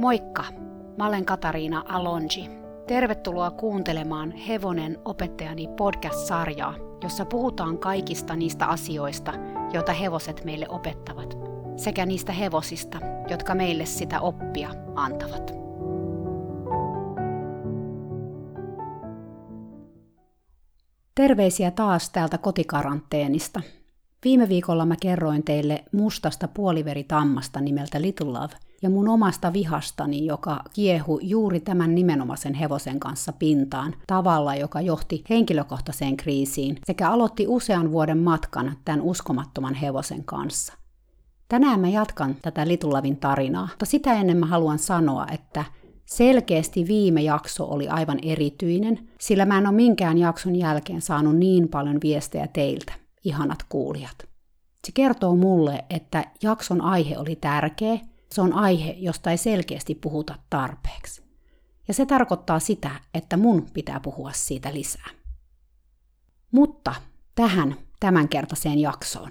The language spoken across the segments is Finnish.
Moikka! Mä olen Katariina Alonji. Tervetuloa kuuntelemaan Hevonen opettajani podcast-sarjaa, jossa puhutaan kaikista niistä asioista, joita hevoset meille opettavat, sekä niistä hevosista, jotka meille sitä oppia antavat. Terveisiä taas täältä kotikaranteenista. Viime viikolla mä kerroin teille mustasta puoliveritammasta nimeltä Little Love ja mun omasta vihastani, joka kiehu juuri tämän nimenomaisen hevosen kanssa pintaan tavalla, joka johti henkilökohtaiseen kriisiin sekä aloitti usean vuoden matkan tämän uskomattoman hevosen kanssa. Tänään mä jatkan tätä Little Lovein tarinaa, mutta sitä ennen mä haluan sanoa, että Selkeästi viime jakso oli aivan erityinen, sillä mä en ole minkään jakson jälkeen saanut niin paljon viestejä teiltä, ihanat kuulijat. Se kertoo mulle, että jakson aihe oli tärkeä, se on aihe, josta ei selkeästi puhuta tarpeeksi. Ja se tarkoittaa sitä, että mun pitää puhua siitä lisää. Mutta tähän tämänkertaiseen jaksoon.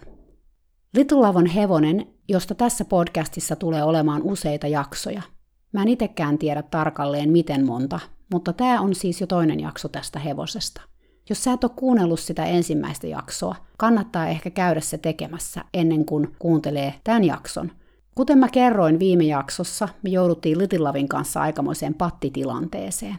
Little Lavon hevonen, josta tässä podcastissa tulee olemaan useita jaksoja – Mä en itekään tiedä tarkalleen miten monta, mutta tämä on siis jo toinen jakso tästä hevosesta. Jos sä et ole kuunnellut sitä ensimmäistä jaksoa, kannattaa ehkä käydä se tekemässä ennen kuin kuuntelee tämän jakson. Kuten mä kerroin viime jaksossa, me jouduttiin Little Lavin kanssa aikamoiseen pattitilanteeseen.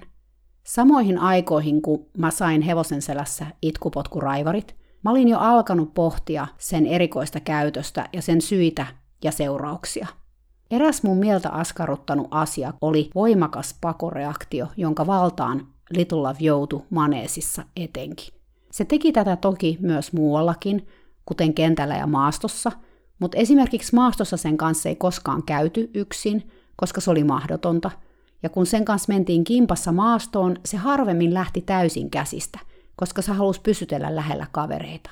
Samoihin aikoihin, kun mä sain hevosen selässä itkupotkuraivarit, mä olin jo alkanut pohtia sen erikoista käytöstä ja sen syitä ja seurauksia – Eräs mun mieltä askarruttanut asia oli voimakas pakoreaktio, jonka valtaan Little Love joutui maneesissa etenkin. Se teki tätä toki myös muuallakin, kuten kentällä ja maastossa, mutta esimerkiksi maastossa sen kanssa ei koskaan käyty yksin, koska se oli mahdotonta, ja kun sen kanssa mentiin kimpassa maastoon, se harvemmin lähti täysin käsistä, koska se halusi pysytellä lähellä kavereita.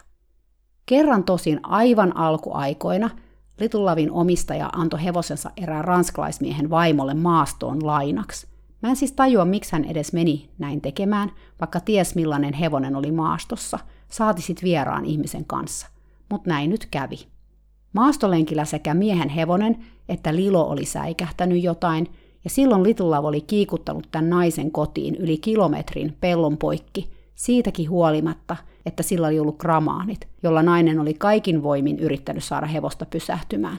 Kerran tosin aivan alkuaikoina – Litullavin omistaja antoi hevosensa erään ranskalaismiehen vaimolle maastoon lainaksi. Mä en siis tajua, miksi hän edes meni näin tekemään, vaikka ties millainen hevonen oli maastossa, saati sit vieraan ihmisen kanssa. Mut näin nyt kävi. Maastolenkillä sekä miehen hevonen että Lilo oli säikähtänyt jotain, ja silloin Little oli kiikuttanut tämän naisen kotiin yli kilometrin pellon poikki, siitäkin huolimatta, että sillä oli ollut gramaanit, jolla nainen oli kaikin voimin yrittänyt saada hevosta pysähtymään.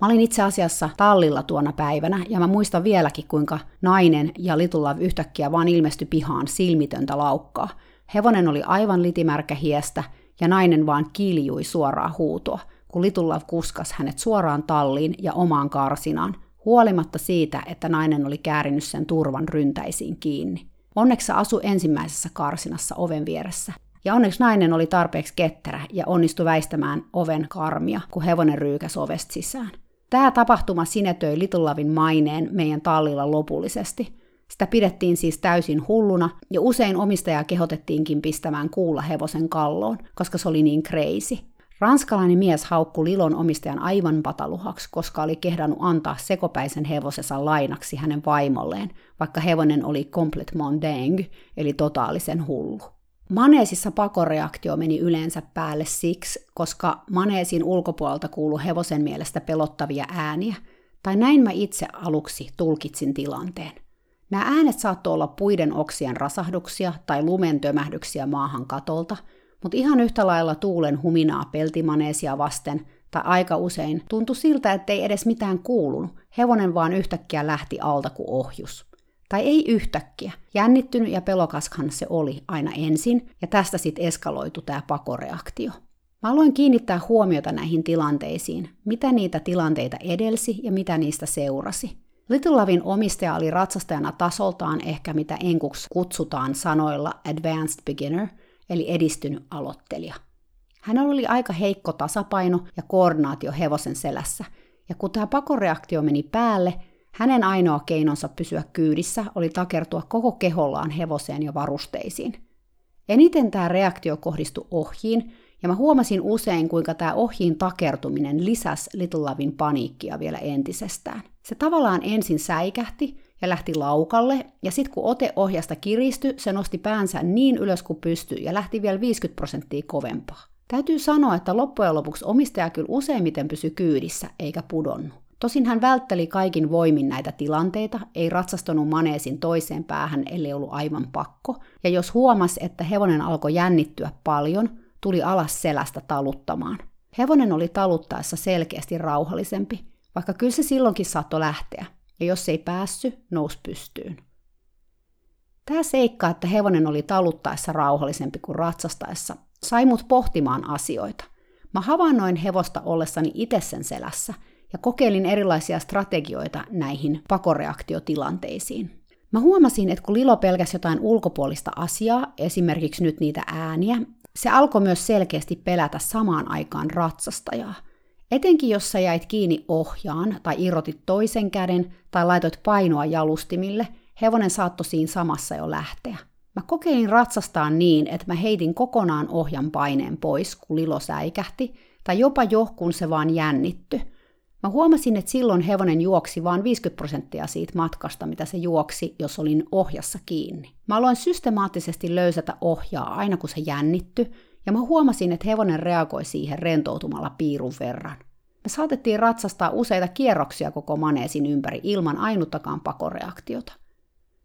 Mä olin itse asiassa tallilla tuona päivänä, ja mä muistan vieläkin, kuinka nainen ja Litulla yhtäkkiä vaan ilmestyi pihaan silmitöntä laukkaa. Hevonen oli aivan litimärkä hiestä, ja nainen vaan kiljui suoraa huutoa, kun Litulla kuskas hänet suoraan talliin ja omaan karsinaan, huolimatta siitä, että nainen oli käärinyt sen turvan ryntäisiin kiinni. Onneksi asu ensimmäisessä karsinassa oven vieressä, ja onneksi nainen oli tarpeeksi ketterä ja onnistui väistämään oven karmia, kun hevonen ryykäsi ovesta sisään. Tämä tapahtuma sinetöi Little maineen meidän tallilla lopullisesti. Sitä pidettiin siis täysin hulluna, ja usein omistajaa kehotettiinkin pistämään kuulla hevosen kalloon, koska se oli niin crazy. Ranskalainen mies haukku Lilon omistajan aivan pataluhaksi, koska oli kehdannut antaa sekopäisen hevosensa lainaksi hänen vaimolleen, vaikka hevonen oli complete mondeng, eli totaalisen hullu. Maneesissa pakoreaktio meni yleensä päälle siksi, koska maneesin ulkopuolelta kuului hevosen mielestä pelottavia ääniä, tai näin mä itse aluksi tulkitsin tilanteen. Nämä äänet saattoi olla puiden oksien rasahduksia tai lumen tömähdyksiä maahan katolta, mutta ihan yhtä lailla tuulen huminaa peltimaneesia vasten, tai aika usein tuntui siltä, ettei edes mitään kuulunut, hevonen vaan yhtäkkiä lähti alta kuin ohjus. Tai ei yhtäkkiä. Jännittynyt ja pelokashan se oli aina ensin, ja tästä sitten eskaloitu tämä pakoreaktio. Mä aloin kiinnittää huomiota näihin tilanteisiin, mitä niitä tilanteita edelsi ja mitä niistä seurasi. Little Lavin omistaja oli ratsastajana tasoltaan ehkä mitä enkuksi kutsutaan sanoilla advanced beginner, eli edistynyt aloittelija. Hänellä oli aika heikko tasapaino ja koordinaatio hevosen selässä, ja kun tämä pakoreaktio meni päälle, hänen ainoa keinonsa pysyä kyydissä oli takertua koko kehollaan hevoseen ja varusteisiin. Eniten tämä reaktio kohdistui ohjiin, ja mä huomasin usein, kuinka tämä ohjiin takertuminen lisäsi Little Lavin paniikkia vielä entisestään. Se tavallaan ensin säikähti ja lähti laukalle, ja sitten kun ote ohjasta kiristyi, se nosti päänsä niin ylös kuin pystyi ja lähti vielä 50 prosenttia kovempaa. Täytyy sanoa, että loppujen lopuksi omistaja kyllä useimmiten pysyi kyydissä eikä pudonnut. Tosin hän vältteli kaikin voimin näitä tilanteita, ei ratsastanut maneesin toiseen päähän, ellei ollut aivan pakko, ja jos huomasi, että hevonen alkoi jännittyä paljon, tuli alas selästä taluttamaan. Hevonen oli taluttaessa selkeästi rauhallisempi, vaikka kyllä se silloinkin saattoi lähteä, ja jos ei päässy, nousi pystyyn. Tämä seikka, että hevonen oli taluttaessa rauhallisempi kuin ratsastaessa, sai mut pohtimaan asioita. Mä havainnoin hevosta ollessani itse sen selässä ja kokeilin erilaisia strategioita näihin pakoreaktiotilanteisiin. Mä huomasin, että kun Lilo pelkäsi jotain ulkopuolista asiaa, esimerkiksi nyt niitä ääniä, se alkoi myös selkeästi pelätä samaan aikaan ratsastajaa. Etenkin jos sä jäit kiinni ohjaan tai irrotit toisen käden tai laitoit painoa jalustimille, hevonen saattoi siinä samassa jo lähteä. Mä kokeilin ratsastaa niin, että mä heitin kokonaan ohjan paineen pois, kun lilo säikähti, tai jopa johkun se vaan jännitty. Mä huomasin, että silloin hevonen juoksi vain 50 prosenttia siitä matkasta, mitä se juoksi, jos olin ohjassa kiinni. Mä aloin systemaattisesti löysätä ohjaa aina kun se jännitty, ja mä huomasin, että hevonen reagoi siihen rentoutumalla piirun verran. Me saatettiin ratsastaa useita kierroksia koko maneesin ympäri ilman ainuttakaan pakoreaktiota.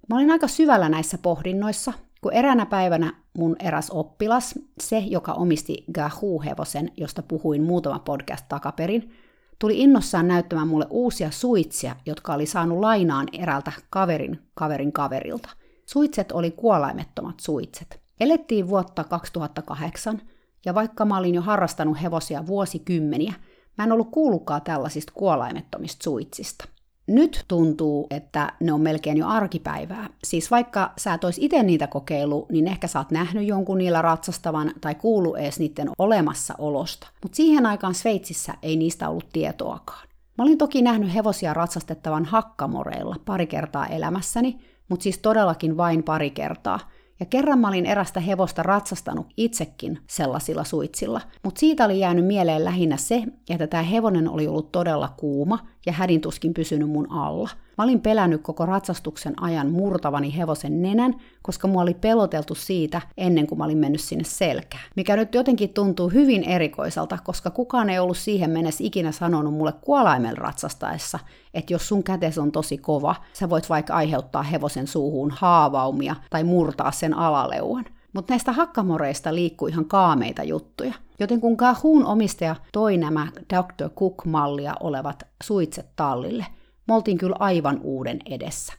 Mä olin aika syvällä näissä pohdinnoissa, kun eräänä päivänä mun eräs oppilas, se joka omisti Gahoo-hevosen, josta puhuin muutama podcast takaperin, tuli innossaan näyttämään mulle uusia suitsia, jotka oli saanut lainaan erältä kaverin kaverin kaverilta. Suitset oli kuolaimettomat suitset. Elettiin vuotta 2008, ja vaikka mä olin jo harrastanut hevosia vuosikymmeniä, mä en ollut kuullutkaan tällaisista kuolaimettomista suitsista nyt tuntuu, että ne on melkein jo arkipäivää. Siis vaikka sä et ois itse niitä kokeilu, niin ehkä sä oot nähnyt jonkun niillä ratsastavan tai kuulu edes niiden olemassaolosta. Mutta siihen aikaan Sveitsissä ei niistä ollut tietoakaan. Mä olin toki nähnyt hevosia ratsastettavan hakkamoreilla pari kertaa elämässäni, mutta siis todellakin vain pari kertaa – ja kerran mä olin erästä hevosta ratsastanut itsekin sellaisilla suitsilla, mutta siitä oli jäänyt mieleen lähinnä se, että tämä hevonen oli ollut todella kuuma ja hädintuskin pysynyt mun alla. Mä olin pelännyt koko ratsastuksen ajan murtavani hevosen nenän, koska mua oli peloteltu siitä ennen kuin mä olin mennyt sinne selkään. Mikä nyt jotenkin tuntuu hyvin erikoiselta, koska kukaan ei ollut siihen mennessä ikinä sanonut mulle kuolaimella ratsastaessa, että jos sun kätes on tosi kova, sä voit vaikka aiheuttaa hevosen suuhun haavaumia tai murtaa sen alaleuan. Mutta näistä hakkamoreista liikkuu ihan kaameita juttuja. Joten kun Kahun omistaja toi nämä Dr. Cook-mallia olevat suitset tallille, me oltiin kyllä aivan uuden edessä.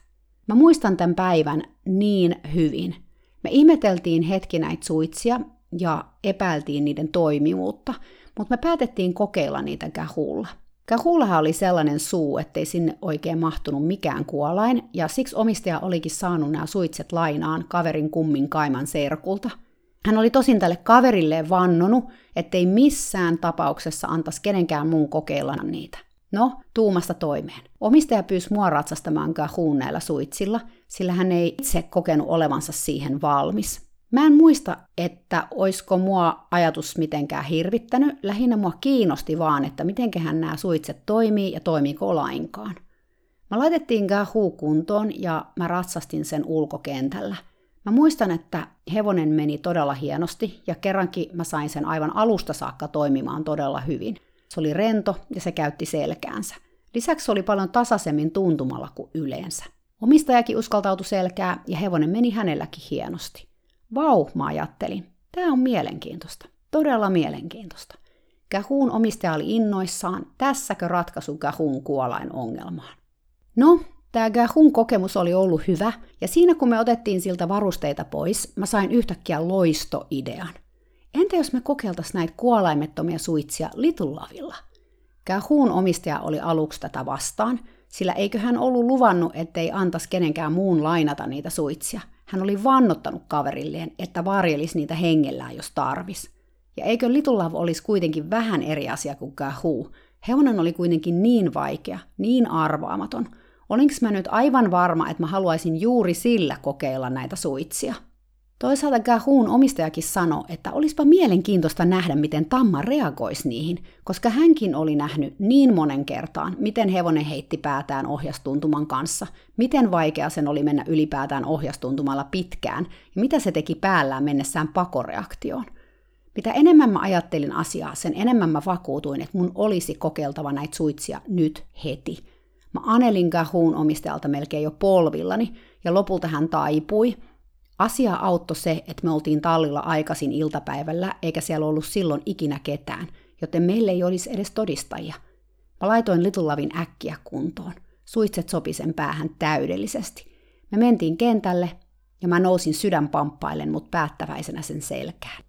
Mä muistan tämän päivän niin hyvin. Me ihmeteltiin hetki näitä suitsia ja epäiltiin niiden toimivuutta, mutta me päätettiin kokeilla niitä kähulla. Kähullahan oli sellainen suu, ettei sinne oikein mahtunut mikään kuolain, ja siksi omistaja olikin saanut nämä suitset lainaan kaverin kummin kaiman serkulta. Hän oli tosin tälle kaverille vannonut, ettei missään tapauksessa antaisi kenenkään muun kokeilla niitä. No, tuumasta toimeen. Omistaja pyysi mua ratsastamaan Gahuun näillä suitsilla, sillä hän ei itse kokenut olevansa siihen valmis. Mä en muista, että oisko mua ajatus mitenkään hirvittänyt, lähinnä mua kiinnosti vaan, että mitenköhän nämä suitset toimii ja toimiiko lainkaan. Mä laitettiin Gahu kuntoon ja mä ratsastin sen ulkokentällä. Mä muistan, että hevonen meni todella hienosti ja kerrankin mä sain sen aivan alusta saakka toimimaan todella hyvin – se oli rento ja se käytti selkäänsä. Lisäksi se oli paljon tasaisemmin tuntumalla kuin yleensä. Omistajakin uskaltautui selkää ja hevonen meni hänelläkin hienosti. Vau, mä ajattelin. Tämä on mielenkiintoista. Todella mielenkiintoista. Kähuun omistaja oli innoissaan. Tässäkö ratkaisu Kähuun kuolain ongelmaan? No, tämä Gahun kokemus oli ollut hyvä, ja siinä kun me otettiin siltä varusteita pois, mä sain yhtäkkiä loistoidean – Entä jos me kokeiltaisiin näitä kuolaimettomia suitsia Little Lavilla? Kähuun omistaja oli aluksi tätä vastaan, sillä eikö hän ollut luvannut, ettei antaisi kenenkään muun lainata niitä suitsia. Hän oli vannottanut kaverilleen, että varjelisi niitä hengellään, jos tarvis. Ja eikö Little Love olisi kuitenkin vähän eri asia kuin Kahuu? Hevonen oli kuitenkin niin vaikea, niin arvaamaton. Olinko mä nyt aivan varma, että mä haluaisin juuri sillä kokeilla näitä suitsia? Toisaalta Gahun omistajakin sanoi, että olisipa mielenkiintoista nähdä, miten Tamma reagoisi niihin, koska hänkin oli nähnyt niin monen kertaan, miten hevonen heitti päätään ohjastuntuman kanssa, miten vaikea sen oli mennä ylipäätään ohjastuntumalla pitkään, ja mitä se teki päällään mennessään pakoreaktioon. Mitä enemmän mä ajattelin asiaa, sen enemmän mä vakuutuin, että mun olisi kokeiltava näitä suitsia nyt heti. Mä anelin Gahuun omistajalta melkein jo polvillani, ja lopulta hän taipui. Asia auttoi se, että me oltiin tallilla aikaisin iltapäivällä, eikä siellä ollut silloin ikinä ketään, joten meille ei olisi edes todistajia. Mä laitoin Little Lavin äkkiä kuntoon. Suitset sopi sen päähän täydellisesti. Me mentiin kentälle, ja mä nousin sydänpamppailen mut päättäväisenä sen selkään.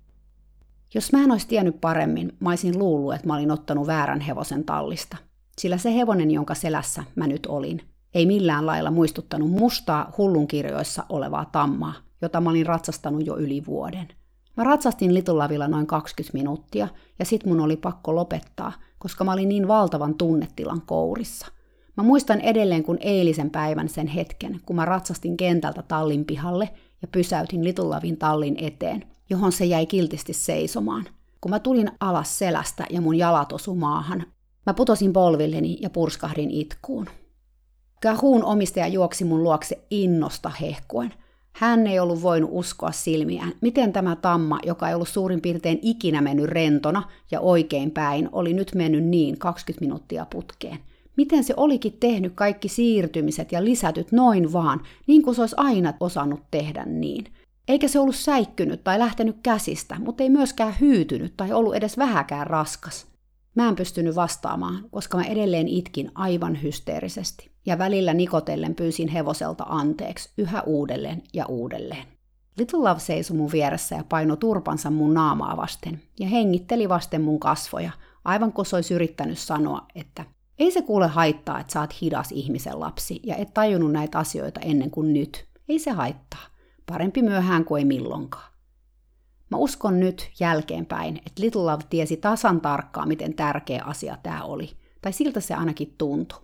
Jos mä en olisi tiennyt paremmin, mä olisin luullut, että mä olin ottanut väärän hevosen tallista. Sillä se hevonen, jonka selässä mä nyt olin, ei millään lailla muistuttanut mustaa hullunkirjoissa olevaa tammaa, jota mä olin ratsastanut jo yli vuoden. Mä ratsastin Litulavilla noin 20 minuuttia, ja sit mun oli pakko lopettaa, koska mä olin niin valtavan tunnetilan kourissa. Mä muistan edelleen kun eilisen päivän sen hetken, kun mä ratsastin kentältä tallin pihalle ja pysäytin Litulavin tallin eteen, johon se jäi kiltisti seisomaan. Kun mä tulin alas selästä ja mun jalat osu maahan, mä putosin polvilleni ja purskahdin itkuun. Kahun omistaja juoksi mun luokse innosta hehkuen. Hän ei ollut voinut uskoa silmiään, miten tämä tamma, joka ei ollut suurin piirtein ikinä mennyt rentona ja oikein päin, oli nyt mennyt niin 20 minuuttia putkeen. Miten se olikin tehnyt kaikki siirtymiset ja lisätyt noin vaan, niin kuin se olisi aina osannut tehdä niin – eikä se ollut säikkynyt tai lähtenyt käsistä, mutta ei myöskään hyytynyt tai ollut edes vähäkään raskas. Mä en pystynyt vastaamaan, koska mä edelleen itkin aivan hysteerisesti, ja välillä nikotellen pyysin hevoselta anteeksi yhä uudelleen ja uudelleen. Little Love seisoi mun vieressä ja paino turpansa mun naamaa vasten, ja hengitteli vasten mun kasvoja, aivan kuin se olisi yrittänyt sanoa, että ei se kuule haittaa, että sä oot hidas ihmisen lapsi ja et tajunnut näitä asioita ennen kuin nyt. Ei se haittaa. Parempi myöhään kuin ei milloinkaan. Mä uskon nyt jälkeenpäin, että Little Love tiesi tasan tarkkaan, miten tärkeä asia tämä oli. Tai siltä se ainakin tuntui.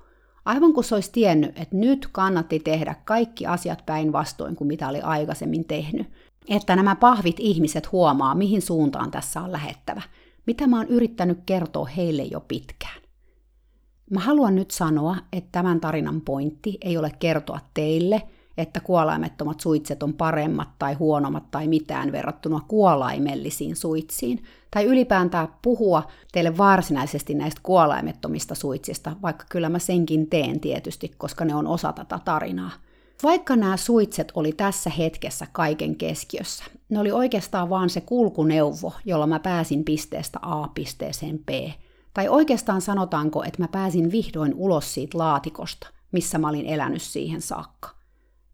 Aivan kuin se olisi tiennyt, että nyt kannatti tehdä kaikki asiat päinvastoin kuin mitä oli aikaisemmin tehnyt. Että nämä pahvit ihmiset huomaa, mihin suuntaan tässä on lähettävä. Mitä mä oon yrittänyt kertoa heille jo pitkään. Mä haluan nyt sanoa, että tämän tarinan pointti ei ole kertoa teille – että kuolaimettomat suitset on paremmat tai huonommat tai mitään verrattuna kuolaimellisiin suitsiin, tai ylipäätään puhua teille varsinaisesti näistä kuolaimettomista suitsista, vaikka kyllä mä senkin teen tietysti, koska ne on osa tätä tarinaa. Vaikka nämä suitset oli tässä hetkessä kaiken keskiössä, ne oli oikeastaan vaan se kulkuneuvo, jolla mä pääsin pisteestä A pisteeseen B. Tai oikeastaan sanotaanko, että mä pääsin vihdoin ulos siitä laatikosta, missä mä olin elänyt siihen saakka.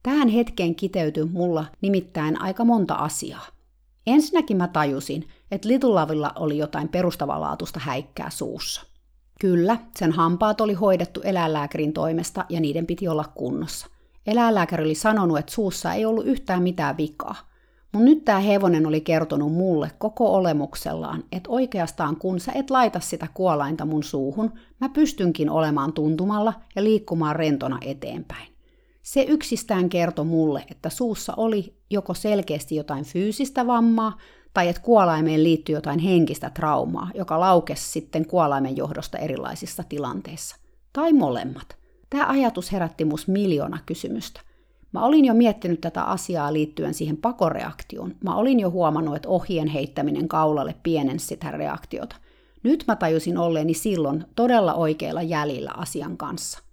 Tähän hetkeen kiteytyi mulla nimittäin aika monta asiaa. Ensinnäkin mä tajusin, että Litulavilla oli jotain perustavanlaatuista häikkää suussa. Kyllä, sen hampaat oli hoidettu eläinlääkärin toimesta ja niiden piti olla kunnossa. Eläinlääkäri oli sanonut, että suussa ei ollut yhtään mitään vikaa. Mutta nyt tämä hevonen oli kertonut mulle koko olemuksellaan, että oikeastaan kun sä et laita sitä kuolainta mun suuhun, mä pystynkin olemaan tuntumalla ja liikkumaan rentona eteenpäin. Se yksistään kertoi mulle, että suussa oli joko selkeästi jotain fyysistä vammaa, tai että kuolaimeen liittyi jotain henkistä traumaa, joka laukesi sitten kuolaimen johdosta erilaisissa tilanteissa. Tai molemmat. Tämä ajatus herätti mus miljoona kysymystä. Mä olin jo miettinyt tätä asiaa liittyen siihen pakoreaktioon. Mä olin jo huomannut, että ohjien heittäminen kaulalle pienensi sitä reaktiota. Nyt mä tajusin olleeni silloin todella oikeilla jäljillä asian kanssa –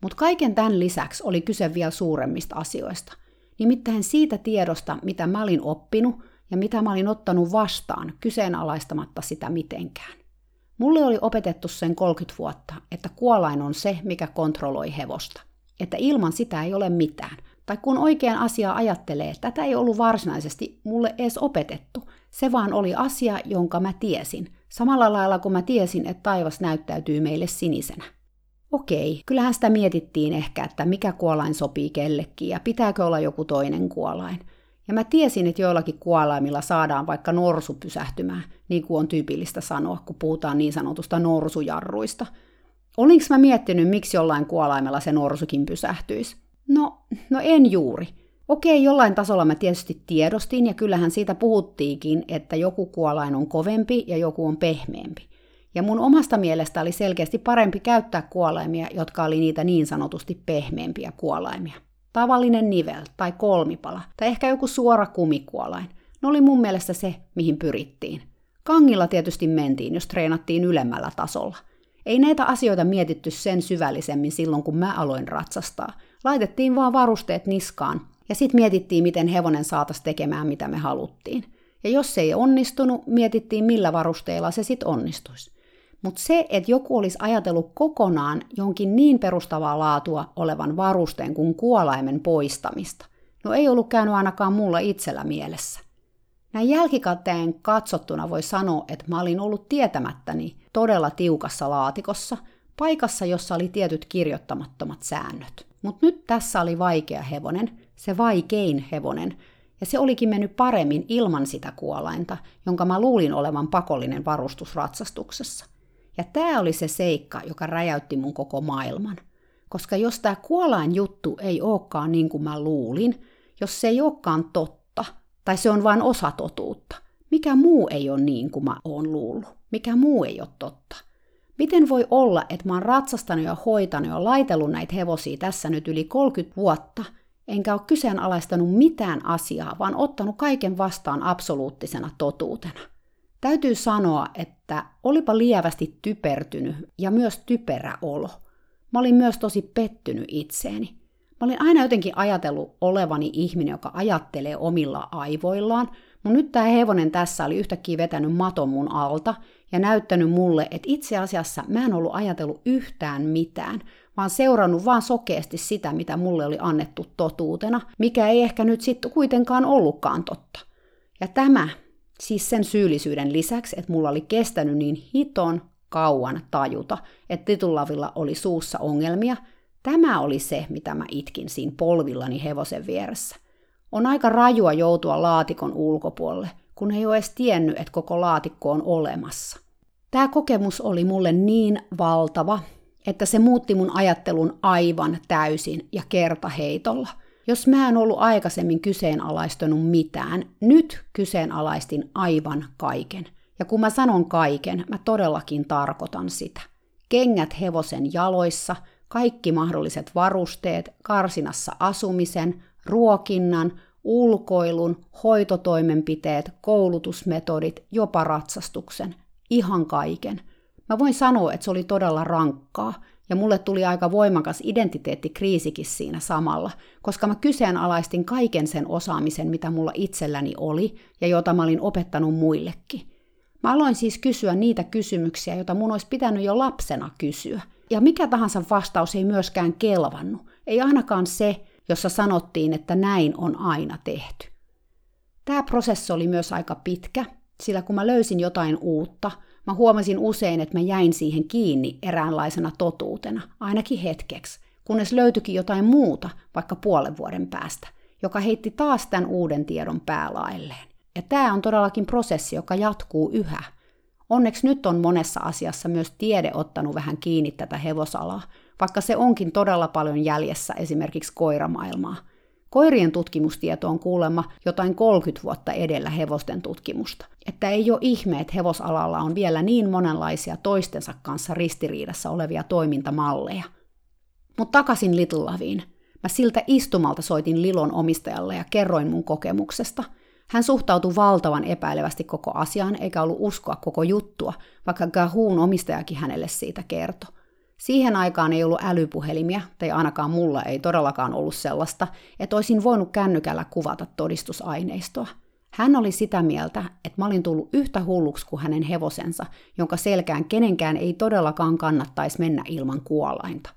mutta kaiken tämän lisäksi oli kyse vielä suuremmista asioista. Nimittäin siitä tiedosta, mitä mä olin oppinut ja mitä mä olin ottanut vastaan, kyseenalaistamatta sitä mitenkään. Mulle oli opetettu sen 30 vuotta, että kuolain on se, mikä kontrolloi hevosta. Että ilman sitä ei ole mitään. Tai kun oikean asiaa ajattelee, tätä ei ollut varsinaisesti mulle edes opetettu. Se vaan oli asia, jonka mä tiesin. Samalla lailla kuin mä tiesin, että taivas näyttäytyy meille sinisenä. Okei, kyllähän sitä mietittiin ehkä, että mikä kuolain sopii kellekin ja pitääkö olla joku toinen kuolain. Ja mä tiesin, että joillakin kuolaimilla saadaan vaikka norsu pysähtymään, niin kuin on tyypillistä sanoa, kun puhutaan niin sanotusta norsujarruista. Olinko mä miettinyt, miksi jollain kuolaimella se norsukin pysähtyisi? No, no en juuri. Okei, jollain tasolla mä tietysti tiedostin, ja kyllähän siitä puhuttiinkin, että joku kuolain on kovempi ja joku on pehmeämpi. Ja mun omasta mielestä oli selkeästi parempi käyttää kuolaimia, jotka oli niitä niin sanotusti pehmeämpiä kuolaimia. Tavallinen nivel tai kolmipala tai ehkä joku suora kumikuolain. Ne oli mun mielestä se, mihin pyrittiin. Kangilla tietysti mentiin, jos treenattiin ylemmällä tasolla. Ei näitä asioita mietitty sen syvällisemmin silloin, kun mä aloin ratsastaa. Laitettiin vaan varusteet niskaan, ja sitten mietittiin, miten hevonen saatas tekemään, mitä me haluttiin. Ja jos se ei onnistunut, mietittiin, millä varusteilla se sitten onnistuisi. Mutta se, että joku olisi ajatellut kokonaan jonkin niin perustavaa laatua olevan varusteen kuin kuolaimen poistamista, no ei ollut käynyt ainakaan mulla itsellä mielessä. Näin jälkikäteen katsottuna voi sanoa, että mä olin ollut tietämättäni todella tiukassa laatikossa, paikassa, jossa oli tietyt kirjoittamattomat säännöt. Mutta nyt tässä oli vaikea hevonen, se vaikein hevonen, ja se olikin mennyt paremmin ilman sitä kuolainta, jonka mä luulin olevan pakollinen varustus ratsastuksessa. Ja tämä oli se seikka, joka räjäytti mun koko maailman. Koska jos tämä kuolain juttu ei olekaan niin kuin mä luulin, jos se ei olekaan totta, tai se on vain osa totuutta, mikä muu ei ole niin kuin mä oon luullut? Mikä muu ei ole totta? Miten voi olla, että mä oon ratsastanut ja hoitanut ja laitellut näitä hevosia tässä nyt yli 30 vuotta, enkä ole kyseenalaistanut mitään asiaa, vaan ottanut kaiken vastaan absoluuttisena totuutena? Täytyy sanoa, että olipa lievästi typertynyt ja myös typerä olo. Mä olin myös tosi pettynyt itseeni. Mä olin aina jotenkin ajatellut olevani ihminen, joka ajattelee omilla aivoillaan, mutta nyt tämä hevonen tässä oli yhtäkkiä vetänyt maton mun alta ja näyttänyt mulle, että itse asiassa mä en ollut ajatellut yhtään mitään, vaan seurannut vaan sokeasti sitä, mitä mulle oli annettu totuutena, mikä ei ehkä nyt sitten kuitenkaan ollutkaan totta. Ja tämä, siis sen syyllisyyden lisäksi, että mulla oli kestänyt niin hiton kauan tajuta, että titulavilla oli suussa ongelmia, tämä oli se, mitä mä itkin siinä polvillani hevosen vieressä. On aika rajua joutua laatikon ulkopuolelle, kun ei ole edes tiennyt, että koko laatikko on olemassa. Tämä kokemus oli mulle niin valtava, että se muutti mun ajattelun aivan täysin ja kertaheitolla. Jos mä en ollut aikaisemmin kyseenalaistanut mitään, nyt kyseenalaistin aivan kaiken. Ja kun mä sanon kaiken, mä todellakin tarkoitan sitä. Kengät hevosen jaloissa, kaikki mahdolliset varusteet, karsinassa asumisen, ruokinnan, ulkoilun, hoitotoimenpiteet, koulutusmetodit, jopa ratsastuksen, ihan kaiken. Mä voin sanoa, että se oli todella rankkaa, ja mulle tuli aika voimakas identiteettikriisikin siinä samalla, koska mä kyseenalaistin kaiken sen osaamisen, mitä mulla itselläni oli ja jota mä olin opettanut muillekin. Mä aloin siis kysyä niitä kysymyksiä, joita mun olisi pitänyt jo lapsena kysyä. Ja mikä tahansa vastaus ei myöskään kelvannut. Ei ainakaan se, jossa sanottiin, että näin on aina tehty. Tämä prosessi oli myös aika pitkä, sillä kun mä löysin jotain uutta, mä huomasin usein, että mä jäin siihen kiinni eräänlaisena totuutena, ainakin hetkeksi, kunnes löytyikin jotain muuta, vaikka puolen vuoden päästä, joka heitti taas tämän uuden tiedon päälailleen. Ja tämä on todellakin prosessi, joka jatkuu yhä. Onneksi nyt on monessa asiassa myös tiede ottanut vähän kiinni tätä hevosalaa, vaikka se onkin todella paljon jäljessä esimerkiksi koiramaailmaa. Koirien tutkimustieto on kuulemma jotain 30 vuotta edellä hevosten tutkimusta. Että ei ole ihme, että hevosalalla on vielä niin monenlaisia toistensa kanssa ristiriidassa olevia toimintamalleja. Mutta takaisin Little Laviin. Mä siltä istumalta soitin Lilon omistajalle ja kerroin mun kokemuksesta. Hän suhtautui valtavan epäilevästi koko asiaan eikä ollut uskoa koko juttua, vaikka Gahoon omistajakin hänelle siitä kertoi. Siihen aikaan ei ollut älypuhelimia, tai ainakaan mulla ei todellakaan ollut sellaista, että olisin voinut kännykällä kuvata todistusaineistoa. Hän oli sitä mieltä, että mä olin tullut yhtä hulluksi kuin hänen hevosensa, jonka selkään kenenkään ei todellakaan kannattaisi mennä ilman kuolainta.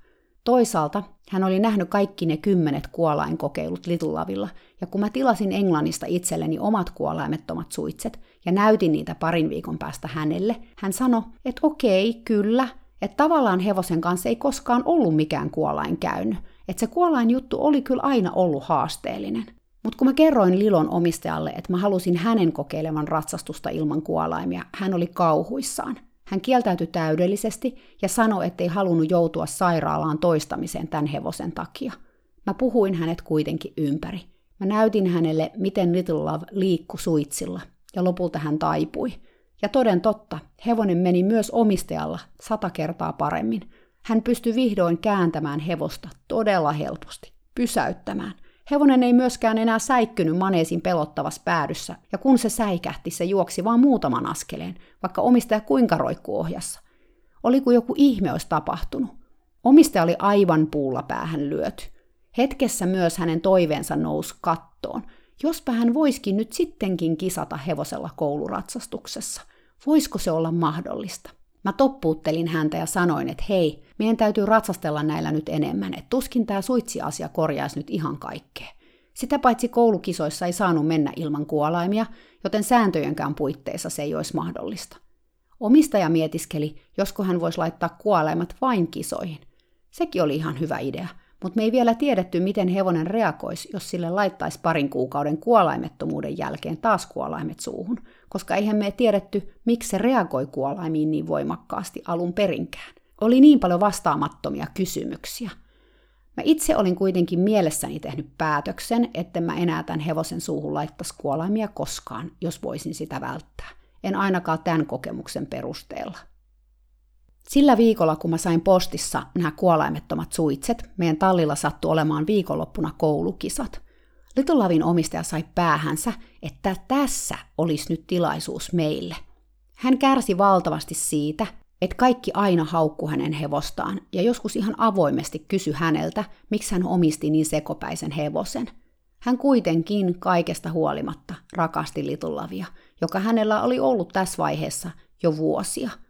Toisaalta hän oli nähnyt kaikki ne kymmenet kuolainkokeilut Little Lavilla, ja kun mä tilasin Englannista itselleni omat kuolaimettomat suitset ja näytin niitä parin viikon päästä hänelle, hän sanoi, että okei, kyllä, että tavallaan hevosen kanssa ei koskaan ollut mikään kuolain käynyt. Että se kuolain juttu oli kyllä aina ollut haasteellinen. Mutta kun mä kerroin Lilon omistajalle, että mä halusin hänen kokeilevan ratsastusta ilman kuolaimia, hän oli kauhuissaan. Hän kieltäytyi täydellisesti ja sanoi, ettei halunnut joutua sairaalaan toistamiseen tämän hevosen takia. Mä puhuin hänet kuitenkin ympäri. Mä näytin hänelle, miten Little Love liikkui suitsilla, ja lopulta hän taipui – ja toden totta, hevonen meni myös omistajalla sata kertaa paremmin. Hän pystyi vihdoin kääntämään hevosta todella helposti, pysäyttämään. Hevonen ei myöskään enää säikkynyt maneesin pelottavassa päädyssä, ja kun se säikähti, se juoksi vain muutaman askeleen, vaikka omistaja kuinka roikku ohjassa. Oli kuin joku ihme olisi tapahtunut. Omistaja oli aivan puulla päähän lyöty. Hetkessä myös hänen toiveensa nousi kattoon. Jospa hän voisikin nyt sittenkin kisata hevosella kouluratsastuksessa. Voisiko se olla mahdollista? Mä toppuuttelin häntä ja sanoin, että hei, meidän täytyy ratsastella näillä nyt enemmän, että tuskin tämä suitsi-asia korjaisi nyt ihan kaikkea. Sitä paitsi koulukisoissa ei saanut mennä ilman kuolaimia, joten sääntöjenkään puitteissa se ei olisi mahdollista. Omistaja mietiskeli, josko hän voisi laittaa kuolaimat vain kisoihin. Sekin oli ihan hyvä idea, mutta me ei vielä tiedetty, miten hevonen reagoisi, jos sille laittaisi parin kuukauden kuolaimettomuuden jälkeen taas kuolaimet suuhun, koska eihän me tiedetty, miksi se reagoi kuolaimiin niin voimakkaasti alun perinkään. Oli niin paljon vastaamattomia kysymyksiä. Mä itse olin kuitenkin mielessäni tehnyt päätöksen, että mä enää tämän hevosen suuhun laittaisi kuolaimia koskaan, jos voisin sitä välttää. En ainakaan tämän kokemuksen perusteella. Sillä viikolla, kun mä sain postissa nämä kuolaimettomat suitset, meidän tallilla sattui olemaan viikonloppuna koulukisat. Little Lavin omistaja sai päähänsä, että tässä olisi nyt tilaisuus meille. Hän kärsi valtavasti siitä, että kaikki aina haukku hänen hevostaan ja joskus ihan avoimesti kysy häneltä, miksi hän omisti niin sekopäisen hevosen. Hän kuitenkin kaikesta huolimatta rakasti Little Lavia, joka hänellä oli ollut tässä vaiheessa jo vuosia –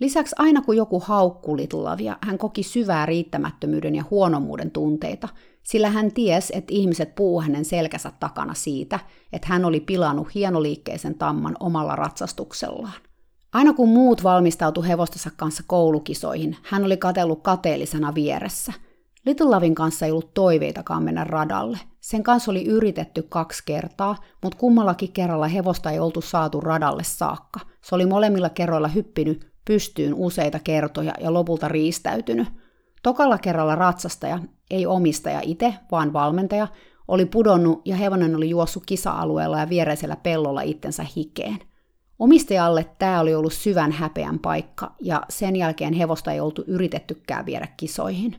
Lisäksi aina kun joku haukkui Litlavia, hän koki syvää riittämättömyyden ja huonomuuden tunteita, sillä hän ties, että ihmiset puu hänen selkänsä takana siitä, että hän oli pilannut hienoliikkeisen tamman omalla ratsastuksellaan. Aina kun muut valmistautu hevostensa kanssa koulukisoihin, hän oli katellut kateellisena vieressä. Little Lavin kanssa ei ollut toiveitakaan mennä radalle. Sen kanssa oli yritetty kaksi kertaa, mutta kummallakin kerralla hevosta ei oltu saatu radalle saakka. Se oli molemmilla kerroilla hyppinyt pystyyn useita kertoja ja lopulta riistäytynyt. Tokalla kerralla ratsastaja, ei omistaja itse, vaan valmentaja, oli pudonnut ja hevonen oli juossut kisa-alueella ja viereisellä pellolla itsensä hikeen. Omistajalle tämä oli ollut syvän häpeän paikka, ja sen jälkeen hevosta ei oltu yritettykään viedä kisoihin.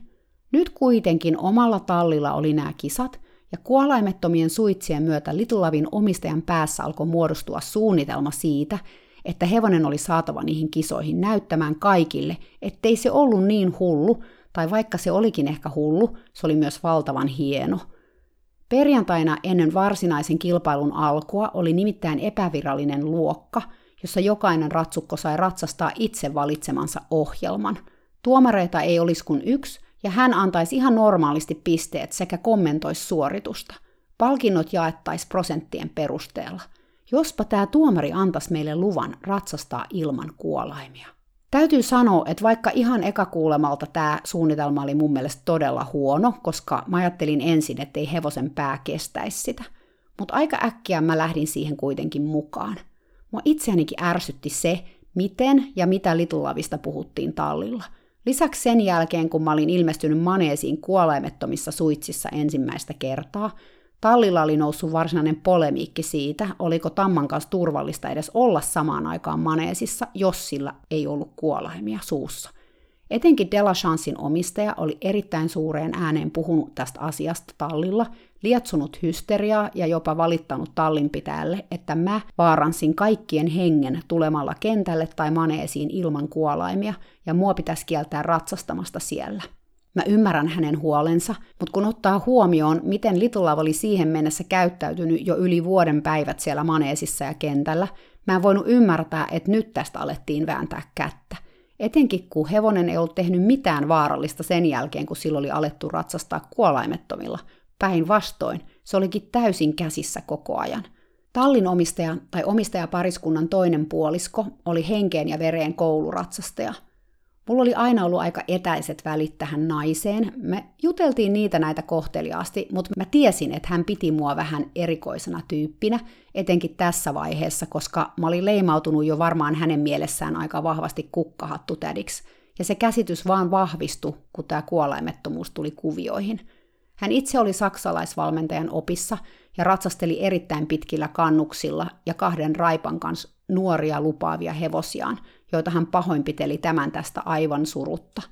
Nyt kuitenkin omalla tallilla oli nämä kisat, ja kuolaimettomien suitsien myötä Litulavin omistajan päässä alkoi muodostua suunnitelma siitä, että hevonen oli saatava niihin kisoihin näyttämään kaikille, ettei se ollut niin hullu, tai vaikka se olikin ehkä hullu, se oli myös valtavan hieno. Perjantaina ennen varsinaisen kilpailun alkua oli nimittäin epävirallinen luokka, jossa jokainen ratsukko sai ratsastaa itse valitsemansa ohjelman. Tuomareita ei olisi kuin yksi, ja hän antaisi ihan normaalisti pisteet sekä kommentoisi suoritusta. Palkinnot jaettaisiin prosenttien perusteella – jospa tämä tuomari antaisi meille luvan ratsastaa ilman kuolaimia. Täytyy sanoa, että vaikka ihan ekakuulemalta tämä suunnitelma oli mun mielestä todella huono, koska mä ajattelin ensin, ettei hevosen pää kestäisi sitä. Mutta aika äkkiä mä lähdin siihen kuitenkin mukaan. Mua itseänikin ärsytti se, miten ja mitä Litulavista puhuttiin tallilla. Lisäksi sen jälkeen, kun mä olin ilmestynyt maneesiin kuolaimettomissa suitsissa ensimmäistä kertaa, Tallilla oli noussut varsinainen polemiikki siitä, oliko Tamman kanssa turvallista edes olla samaan aikaan maneesissa, jos sillä ei ollut kuolaimia suussa. Etenkin Delachansin omistaja oli erittäin suureen ääneen puhunut tästä asiasta tallilla, lietsunut hysteriaa ja jopa valittanut tallinpitäjälle, että mä vaaransin kaikkien hengen tulemalla kentälle tai maneesiin ilman kuolaimia, ja mua pitäisi kieltää ratsastamasta siellä. Mä ymmärrän hänen huolensa, mutta kun ottaa huomioon, miten Little oli siihen mennessä käyttäytynyt jo yli vuoden päivät siellä maneesissa ja kentällä, mä en voinut ymmärtää, että nyt tästä alettiin vääntää kättä. Etenkin kun hevonen ei ollut tehnyt mitään vaarallista sen jälkeen, kun sillä oli alettu ratsastaa kuolaimettomilla. Päinvastoin, se olikin täysin käsissä koko ajan. Tallin omistaja tai omistajapariskunnan toinen puolisko oli henkeen ja vereen kouluratsastaja – Mulla oli aina ollut aika etäiset välit tähän naiseen. Me juteltiin niitä näitä kohteliaasti, mutta mä tiesin, että hän piti mua vähän erikoisena tyyppinä, etenkin tässä vaiheessa, koska mä olin leimautunut jo varmaan hänen mielessään aika vahvasti kukkahattu tädiksi. Ja se käsitys vaan vahvistui, kun tämä kuolaimettomuus tuli kuvioihin. Hän itse oli saksalaisvalmentajan opissa ja ratsasteli erittäin pitkillä kannuksilla ja kahden raipan kanssa nuoria lupaavia hevosiaan – joita hän pahoinpiteli tämän tästä aivan surutta.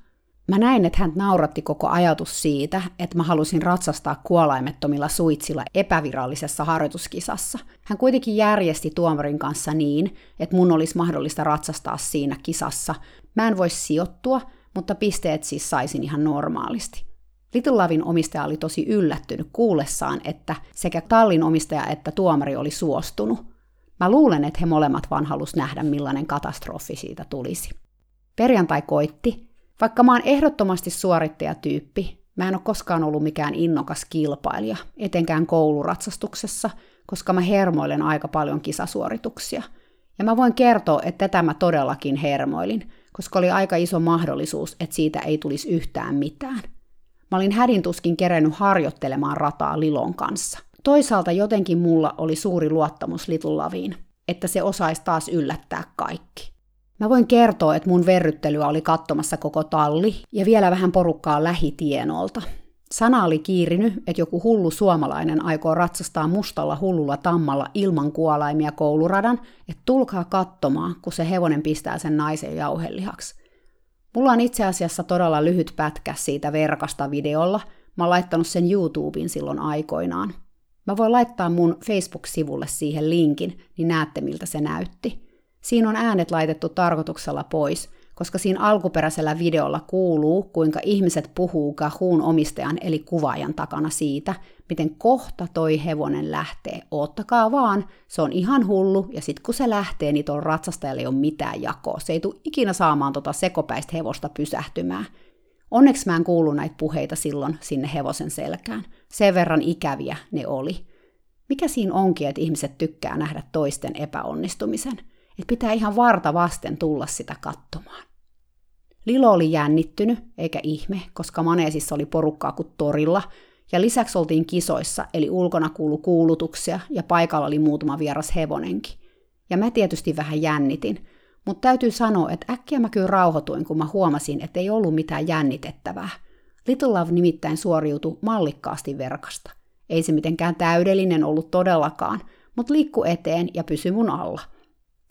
Mä näin, että hän nauratti koko ajatus siitä, että mä halusin ratsastaa kuolaimettomilla suitsilla epävirallisessa harjoituskisassa. Hän kuitenkin järjesti tuomarin kanssa niin, että mun olisi mahdollista ratsastaa siinä kisassa. Mä en voisi sijoittua, mutta pisteet siis saisin ihan normaalisti. Little Lavin omistaja oli tosi yllättynyt kuullessaan, että sekä tallin omistaja että tuomari oli suostunut. Mä luulen, että he molemmat vaan halus nähdä, millainen katastrofi siitä tulisi. Perjantai koitti. Vaikka mä oon ehdottomasti suorittajatyyppi, mä en ole koskaan ollut mikään innokas kilpailija, etenkään kouluratsastuksessa, koska mä hermoilen aika paljon kisasuorituksia. Ja mä voin kertoa, että tätä mä todellakin hermoilin, koska oli aika iso mahdollisuus, että siitä ei tulisi yhtään mitään. Mä olin hädintuskin kerennyt harjoittelemaan rataa Lilon kanssa. Toisaalta jotenkin mulla oli suuri luottamus Little Laviin, että se osaisi taas yllättää kaikki. Mä voin kertoa, että mun verryttelyä oli katsomassa koko talli ja vielä vähän porukkaa lähitienolta. Sana oli kiirinyt, että joku hullu suomalainen aikoo ratsastaa mustalla hullulla tammalla ilman kuolaimia kouluradan, että tulkaa katsomaan, kun se hevonen pistää sen naisen jauhelihaksi. Mulla on itse asiassa todella lyhyt pätkä siitä verkasta videolla. Mä oon laittanut sen YouTubeen silloin aikoinaan. Mä voin laittaa mun Facebook-sivulle siihen linkin, niin näette miltä se näytti. Siinä on äänet laitettu tarkoituksella pois, koska siinä alkuperäisellä videolla kuuluu, kuinka ihmiset puhuu Kahun omistajan eli kuvaajan takana siitä, miten kohta toi hevonen lähtee. Oottakaa vaan, se on ihan hullu, ja sit kun se lähtee, niin tuolla ratsastajalle ei ole mitään jakoa. Se ei tule ikinä saamaan tota sekopäistä hevosta pysähtymään. Onneksi mä en kuulu näitä puheita silloin sinne hevosen selkään. Sen verran ikäviä ne oli. Mikä siinä onkin, että ihmiset tykkää nähdä toisten epäonnistumisen? Että pitää ihan varta vasten tulla sitä katsomaan. Lilo oli jännittynyt, eikä ihme, koska maneesissa oli porukkaa kuin torilla, ja lisäksi oltiin kisoissa, eli ulkona kuulu kuulutuksia, ja paikalla oli muutama vieras hevonenkin. Ja mä tietysti vähän jännitin, mutta täytyy sanoa, että äkkiä mä kyllä rauhoituin, kun mä huomasin, että ei ollut mitään jännitettävää. Little Love nimittäin suoriutui mallikkaasti verkasta. Ei se mitenkään täydellinen ollut todellakaan, mutta liikku eteen ja pysy mun alla.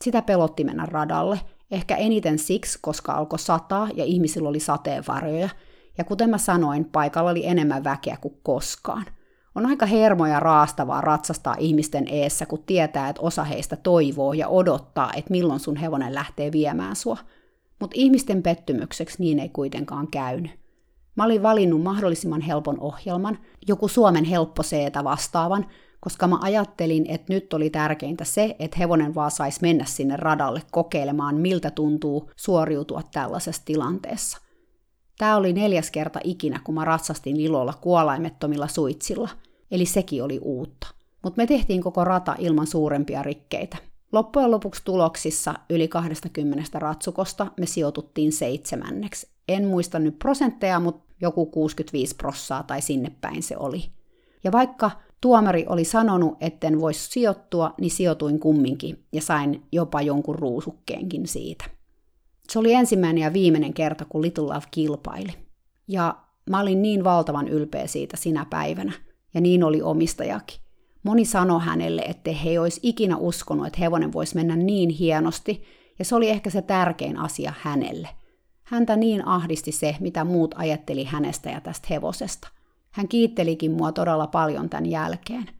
Sitä pelotti mennä radalle, ehkä eniten siksi, koska alkoi sataa ja ihmisillä oli sateenvarjoja, ja kuten mä sanoin, paikalla oli enemmän väkeä kuin koskaan. On aika hermoja raastavaa ratsastaa ihmisten eessä, kun tietää, että osa heistä toivoo ja odottaa, että milloin sun hevonen lähtee viemään sua. Mutta ihmisten pettymykseksi niin ei kuitenkaan käynyt. Mä olin valinnut mahdollisimman helpon ohjelman, joku Suomen helppo seetä vastaavan, koska mä ajattelin, että nyt oli tärkeintä se, että hevonen vaan saisi mennä sinne radalle kokeilemaan, miltä tuntuu suoriutua tällaisessa tilanteessa. Tämä oli neljäs kerta ikinä, kun mä ratsastin ilolla kuolaimettomilla suitsilla, eli sekin oli uutta. Mutta me tehtiin koko rata ilman suurempia rikkeitä. Loppujen lopuksi tuloksissa yli 20 ratsukosta me sijoituttiin seitsemänneksi. En muista nyt prosentteja, mutta joku 65 prossaa tai sinne päin se oli. Ja vaikka tuomari oli sanonut, etten voisi sijoittua, niin sijoituin kumminkin ja sain jopa jonkun ruusukkeenkin siitä. Se oli ensimmäinen ja viimeinen kerta, kun Little Love kilpaili. Ja mä olin niin valtavan ylpeä siitä sinä päivänä, ja niin oli omistajakin. Moni sanoi hänelle, että he olisi ikinä uskonut, että hevonen voisi mennä niin hienosti, ja se oli ehkä se tärkein asia hänelle. Häntä niin ahdisti se, mitä muut ajatteli hänestä ja tästä hevosesta. Hän kiittelikin mua todella paljon tämän jälkeen.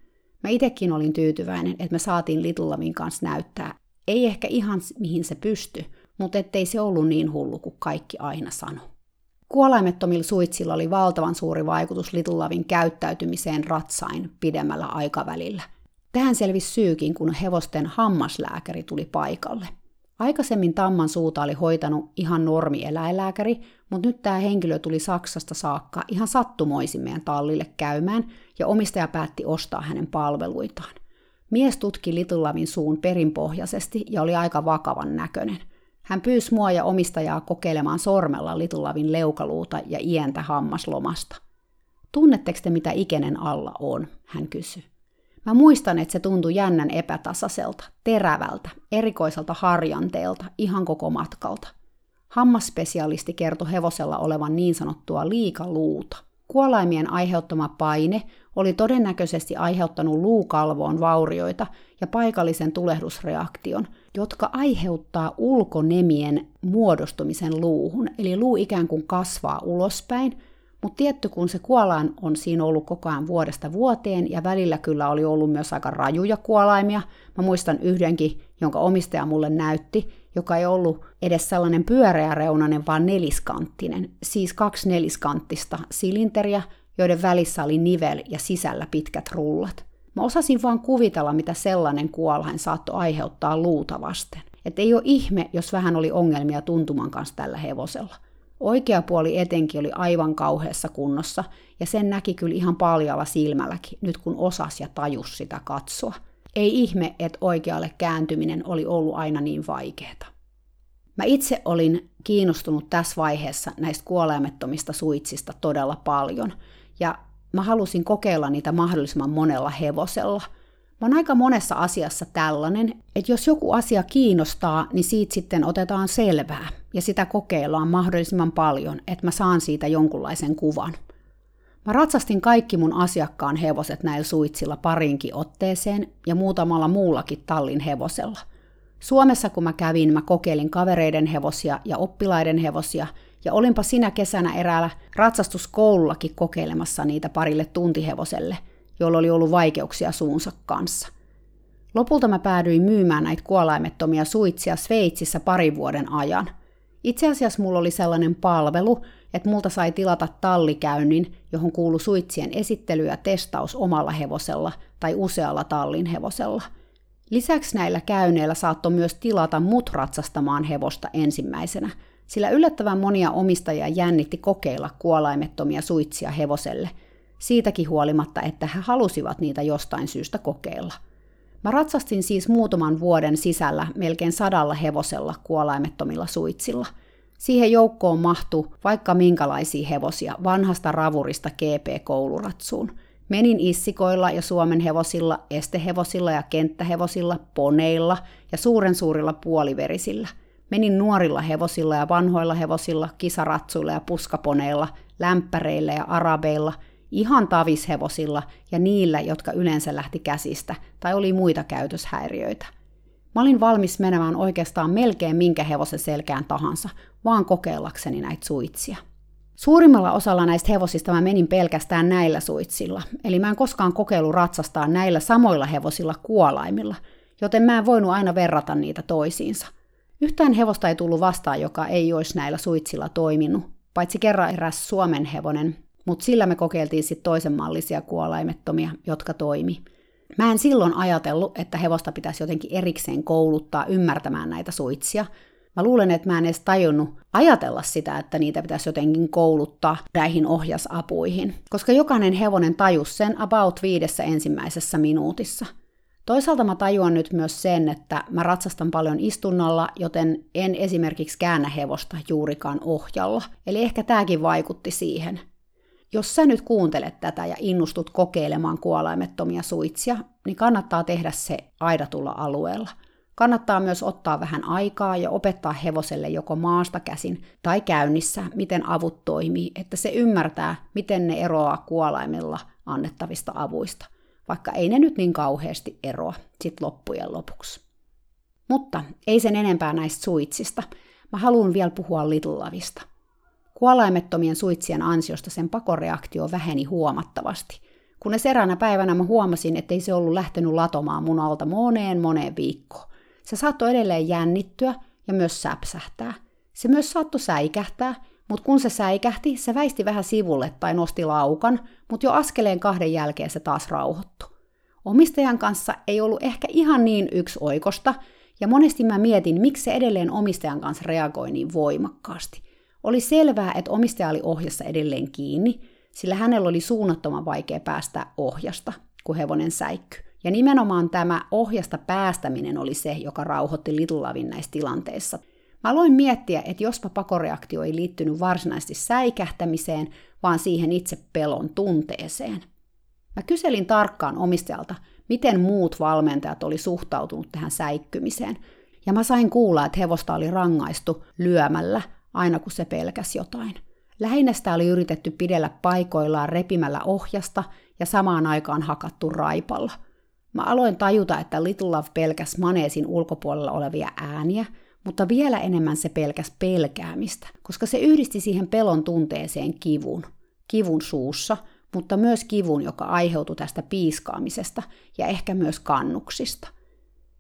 Mä itekin olin tyytyväinen, että me saatiin Little Lovein kanssa näyttää. Ei ehkä ihan mihin se pystyi, mutta ettei se ollut niin hullu kuin kaikki aina sano. Kuolaimettomilla suitsilla oli valtavan suuri vaikutus Little Lovein käyttäytymiseen ratsain pidemmällä aikavälillä. Tähän selvisi syykin, kun hevosten hammaslääkäri tuli paikalle. Aikaisemmin Tamman suuta oli hoitanut ihan normi eläinlääkäri, mutta nyt tämä henkilö tuli Saksasta saakka ihan sattumoisin meidän tallille käymään ja omistaja päätti ostaa hänen palveluitaan. Mies tutki Little Lavin suun perinpohjaisesti ja oli aika vakavan näköinen. Hän pyysi mua ja omistajaa kokeilemaan sormella Little Lavin leukaluuta ja ientä hammaslomasta. Tunnetteko te mitä ikenen alla on? hän kysyi. Mä muistan, että se tuntui jännän epätasaiselta, terävältä, erikoiselta harjanteelta, ihan koko matkalta. Hammasspesialisti kertoi hevosella olevan niin sanottua liikaluuta. Kuolaimien aiheuttama paine oli todennäköisesti aiheuttanut luukalvoon vaurioita ja paikallisen tulehdusreaktion, jotka aiheuttaa ulkonemien muodostumisen luuhun, eli luu ikään kuin kasvaa ulospäin, mutta tietty, kun se kuolaan on siinä ollut koko ajan vuodesta vuoteen, ja välillä kyllä oli ollut myös aika rajuja kuolaimia. Mä muistan yhdenkin, jonka omistaja mulle näytti, joka ei ollut edes sellainen pyöreäreunainen, vaan neliskanttinen, siis kaksi neliskanttista silinteriä, joiden välissä oli nivel ja sisällä pitkät rullat. Mä osasin vaan kuvitella, mitä sellainen kuolain saattoi aiheuttaa luuta vasten. Et ei ole ihme, jos vähän oli ongelmia tuntuman kanssa tällä hevosella. Oikea puoli etenkin oli aivan kauheassa kunnossa, ja sen näki kyllä ihan paljalla silmälläkin, nyt kun osas ja tajus sitä katsoa. Ei ihme, että oikealle kääntyminen oli ollut aina niin vaikeeta. Mä itse olin kiinnostunut tässä vaiheessa näistä kuolaimettomista suitsista todella paljon, ja mä halusin kokeilla niitä mahdollisimman monella hevosella. Mä oon aika monessa asiassa tällainen, että jos joku asia kiinnostaa, niin siitä sitten otetaan selvää ja sitä kokeillaan mahdollisimman paljon, että mä saan siitä jonkunlaisen kuvan. Mä ratsastin kaikki mun asiakkaan hevoset näillä suitsilla parinkin otteeseen ja muutamalla muullakin tallin hevosella. Suomessa kun mä kävin, mä kokeilin kavereiden hevosia ja oppilaiden hevosia – ja olinpa sinä kesänä eräällä ratsastuskoulullakin kokeilemassa niitä parille tuntihevoselle, jolla oli ollut vaikeuksia suunsa kanssa. Lopulta mä päädyin myymään näitä kuolaimettomia suitsia Sveitsissä parin vuoden ajan. Itse asiassa mulla oli sellainen palvelu, että multa sai tilata tallikäynnin, johon kuului suitsien esittely ja testaus omalla hevosella tai usealla tallin hevosella. Lisäksi näillä käynneillä saattoi myös tilata mut ratsastamaan hevosta ensimmäisenä – sillä yllättävän monia omistajia jännitti kokeilla kuolaimettomia suitsia hevoselle, siitäkin huolimatta, että he halusivat niitä jostain syystä kokeilla. Mä ratsastin siis muutaman vuoden sisällä melkein sadalla hevosella kuolaimettomilla suitsilla. Siihen joukkoon mahtui vaikka minkälaisia hevosia vanhasta ravurista GP-kouluratsuun. Menin issikoilla ja Suomen hevosilla, estehevosilla ja kenttähevosilla, poneilla ja suuren suurilla puoliverisillä – Menin nuorilla hevosilla ja vanhoilla hevosilla, kisaratsuilla ja puskaponeilla, lämpäreillä ja arabeilla, ihan tavishevosilla ja niillä, jotka yleensä lähti käsistä tai oli muita käytöshäiriöitä. Mä olin valmis menemään oikeastaan melkein minkä hevosen selkään tahansa, vaan kokeillakseni näitä suitsia. Suurimmalla osalla näistä hevosista mä menin pelkästään näillä suitsilla, eli mä en koskaan kokeilu ratsastaa näillä samoilla hevosilla kuolaimilla, joten mä en voinut aina verrata niitä toisiinsa – Yhtään hevosta ei tullut vastaan, joka ei olisi näillä suitsilla toiminut, paitsi kerran eräs Suomen hevonen, mutta sillä me kokeiltiin sitten toisen mallisia kuolaimettomia, jotka toimi. Mä en silloin ajatellut, että hevosta pitäisi jotenkin erikseen kouluttaa ymmärtämään näitä suitsia. Mä luulen, että mä en edes tajunnut ajatella sitä, että niitä pitäisi jotenkin kouluttaa näihin ohjasapuihin, koska jokainen hevonen tajus sen about viidessä ensimmäisessä minuutissa – Toisaalta mä tajuan nyt myös sen, että mä ratsastan paljon istunnalla, joten en esimerkiksi käännä hevosta juurikaan ohjalla. Eli ehkä tämäkin vaikutti siihen. Jos sä nyt kuuntelet tätä ja innustut kokeilemaan kuolaimettomia suitsia, niin kannattaa tehdä se aidatulla alueella. Kannattaa myös ottaa vähän aikaa ja opettaa hevoselle joko maasta käsin tai käynnissä, miten avut toimii, että se ymmärtää, miten ne eroaa kuolaimilla annettavista avuista – vaikka ei ne nyt niin kauheasti eroa sit loppujen lopuksi. Mutta ei sen enempää näistä suitsista. Mä haluan vielä puhua Little. Kuolaimettomien suitsien ansiosta sen pakoreaktio väheni huomattavasti. Kunnes eräänä päivänä mä huomasin, ettei se ollut lähtenyt latomaan mun alta moneen moneen viikkoon. Se saattoi edelleen jännittyä ja myös säpsähtää. Se myös saattoi säikähtää, mutta kun se säikähti, se väisti vähän sivulle tai nosti laukan, mutta jo askeleen kahden jälkeen se taas rauhoittui. Omistajan kanssa ei ollut ehkä ihan niin yksi oikosta, ja monesti mä mietin, miksi se edelleen omistajan kanssa reagoi niin voimakkaasti. Oli selvää, että omistaja oli ohjassa edelleen kiinni, sillä hänellä oli suunnattoman vaikea päästä ohjasta, kun hevonen säikky. Ja nimenomaan tämä ohjasta päästäminen oli se, joka rauhoitti Little Lavin näissä tilanteissa. Mä aloin miettiä, että jospa pakoreaktio ei liittynyt varsinaisesti säikähtämiseen, vaan siihen itse pelon tunteeseen. Mä kyselin tarkkaan omistajalta, miten muut valmentajat oli suhtautunut tähän säikkymiseen, ja mä sain kuulla, että hevosta oli rangaistu lyömällä aina kun se pelkäsi jotain. Lähinnä sitä oli yritetty pidellä paikoillaan repimällä ohjasta ja samaan aikaan hakattu raipalla. Mä aloin tajuta, että Little Love pelkäs maneesin ulkopuolella olevia ääniä, mutta vielä enemmän se pelkäs pelkäämistä, koska se yhdisti siihen pelon tunteeseen kivun. Kivun suussa, mutta myös kivun, joka aiheutui tästä piiskaamisesta ja ehkä myös kannuksista.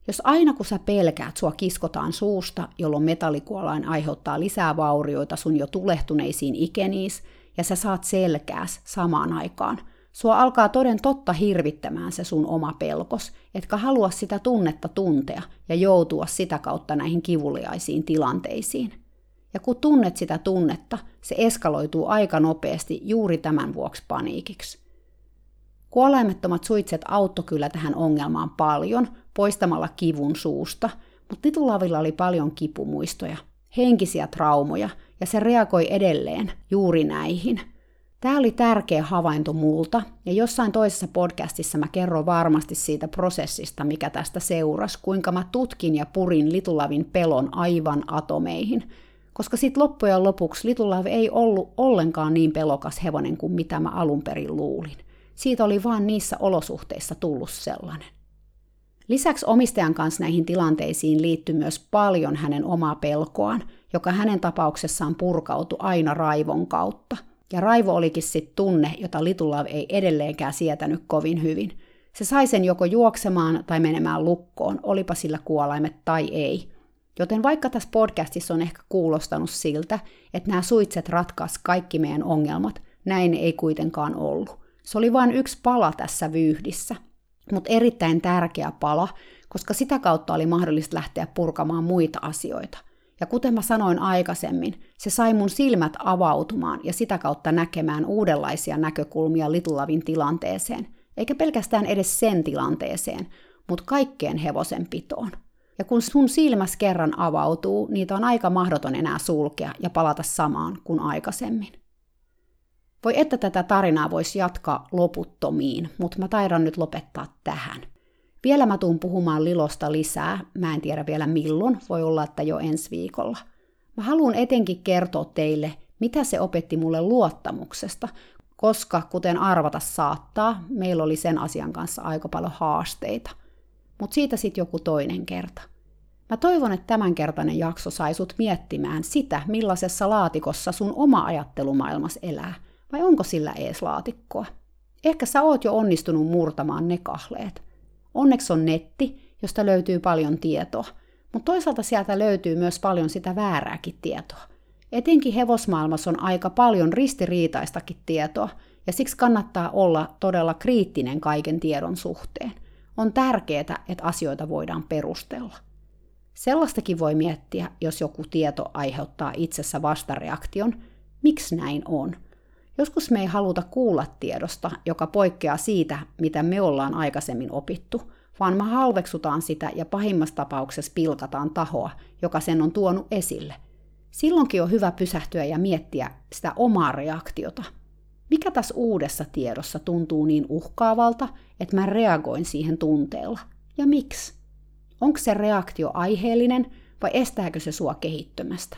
Jos aina kun sä pelkäät, sua kiskotaan suusta, jolloin metallikuolain aiheuttaa lisää vaurioita sun jo tulehtuneisiin ikeniis, ja sä saat selkääs samaan aikaan, sua alkaa toden totta hirvittämään se sun oma pelkos, etkä halua sitä tunnetta tuntea ja joutua sitä kautta näihin kivuliaisiin tilanteisiin. Ja kun tunnet sitä tunnetta, se eskaloituu aika nopeasti juuri tämän vuoksi paniikiksi. Kuolaimettomat suitset auttoi kyllä tähän ongelmaan paljon, poistamalla kivun suusta, mutta Nitulavilla oli paljon kipumuistoja, henkisiä traumoja, ja se reagoi edelleen juuri näihin. Tämä oli tärkeä havainto multa, ja jossain toisessa podcastissa mä kerron varmasti siitä prosessista, mikä tästä seurasi, kuinka mä tutkin ja purin Litulavin pelon aivan atomeihin, koska sit loppujen lopuksi Litulav ei ollut ollenkaan niin pelokas hevonen kuin mitä mä alun perin luulin. Siitä oli vaan niissä olosuhteissa tullut sellainen. Lisäksi omistajan kanssa näihin tilanteisiin liittyy myös paljon hänen omaa pelkoaan, joka hänen tapauksessaan purkautui aina raivon kautta. Ja raivo olikin sitten tunne, jota Litulav ei edelleenkään sietänyt kovin hyvin. Se sai sen joko juoksemaan tai menemään lukkoon, olipa sillä kuolaimet tai ei. Joten vaikka tässä podcastissa on ehkä kuulostanut siltä, että nämä suitset ratkaisi kaikki meidän ongelmat, näin ei kuitenkaan ollut. Se oli vain yksi pala tässä vyyhdissä – mutta erittäin tärkeä pala, koska sitä kautta oli mahdollista lähteä purkamaan muita asioita. Ja kuten mä sanoin aikaisemmin, se sai mun silmät avautumaan ja sitä kautta näkemään uudenlaisia näkökulmia Litulavin tilanteeseen, eikä pelkästään edes sen tilanteeseen, mutta kaikkeen hevosen pitoon. Ja kun sun silmäs kerran avautuu, niitä on aika mahdoton enää sulkea ja palata samaan kuin aikaisemmin. Voi että tätä tarinaa voisi jatkaa loputtomiin, mutta mä taidan nyt lopettaa tähän. Vielä mä tuun puhumaan Lilosta lisää, mä en tiedä vielä milloin, voi olla, että jo ensi viikolla. Mä haluan etenkin kertoa teille, mitä se opetti mulle luottamuksesta, koska kuten arvata saattaa, meillä oli sen asian kanssa aika paljon haasteita. Mutta siitä sitten joku toinen kerta. Mä toivon, että tämänkertainen jakso sai sut miettimään sitä, millaisessa laatikossa sun oma ajattelumaailmas elää – vai onko sillä ees laatikkoa? Ehkä sä oot jo onnistunut murtamaan ne kahleet. Onneksi on netti, josta löytyy paljon tietoa, mutta toisaalta sieltä löytyy myös paljon sitä väärääkin tietoa. Etenkin hevosmaailmassa on aika paljon ristiriitaistakin tietoa, ja siksi kannattaa olla todella kriittinen kaiken tiedon suhteen. On tärkeää, että asioita voidaan perustella. Sellaistakin voi miettiä, jos joku tieto aiheuttaa itsessä vastareaktion, miksi näin on – Joskus me ei haluta kuulla tiedosta, joka poikkeaa siitä, mitä me ollaan aikaisemmin opittu, vaan me halveksutaan sitä ja pahimmassa tapauksessa pilkataan tahoa, joka sen on tuonut esille. Silloinkin on hyvä pysähtyä ja miettiä sitä omaa reaktiota. Mikä tässä uudessa tiedossa tuntuu niin uhkaavalta, että mä reagoin siihen tunteella? Ja miksi? Onko se reaktio aiheellinen vai estääkö se sua kehittymästä?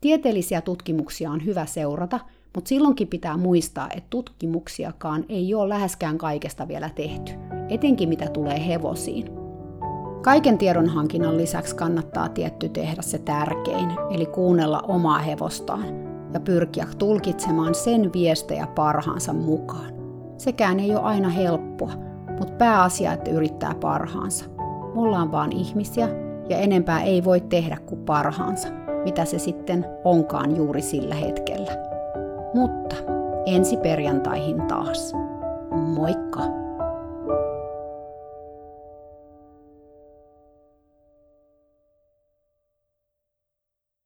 Tieteellisiä tutkimuksia on hyvä seurata – mutta silloinkin pitää muistaa, että tutkimuksiakaan ei ole läheskään kaikesta vielä tehty, etenkin mitä tulee hevosiin. Kaiken tiedonhankinnan lisäksi kannattaa tietty tehdä se tärkein, eli kuunnella omaa hevostaan ja pyrkiä tulkitsemaan sen viestejä parhaansa mukaan. Sekään ei ole aina helppoa, mutta pääasia, että yrittää parhaansa. Me ollaan vaan ihmisiä ja enempää ei voi tehdä kuin parhaansa, mitä se sitten onkaan juuri sillä hetkellä. Mutta ensi perjantaihin taas. Moikka!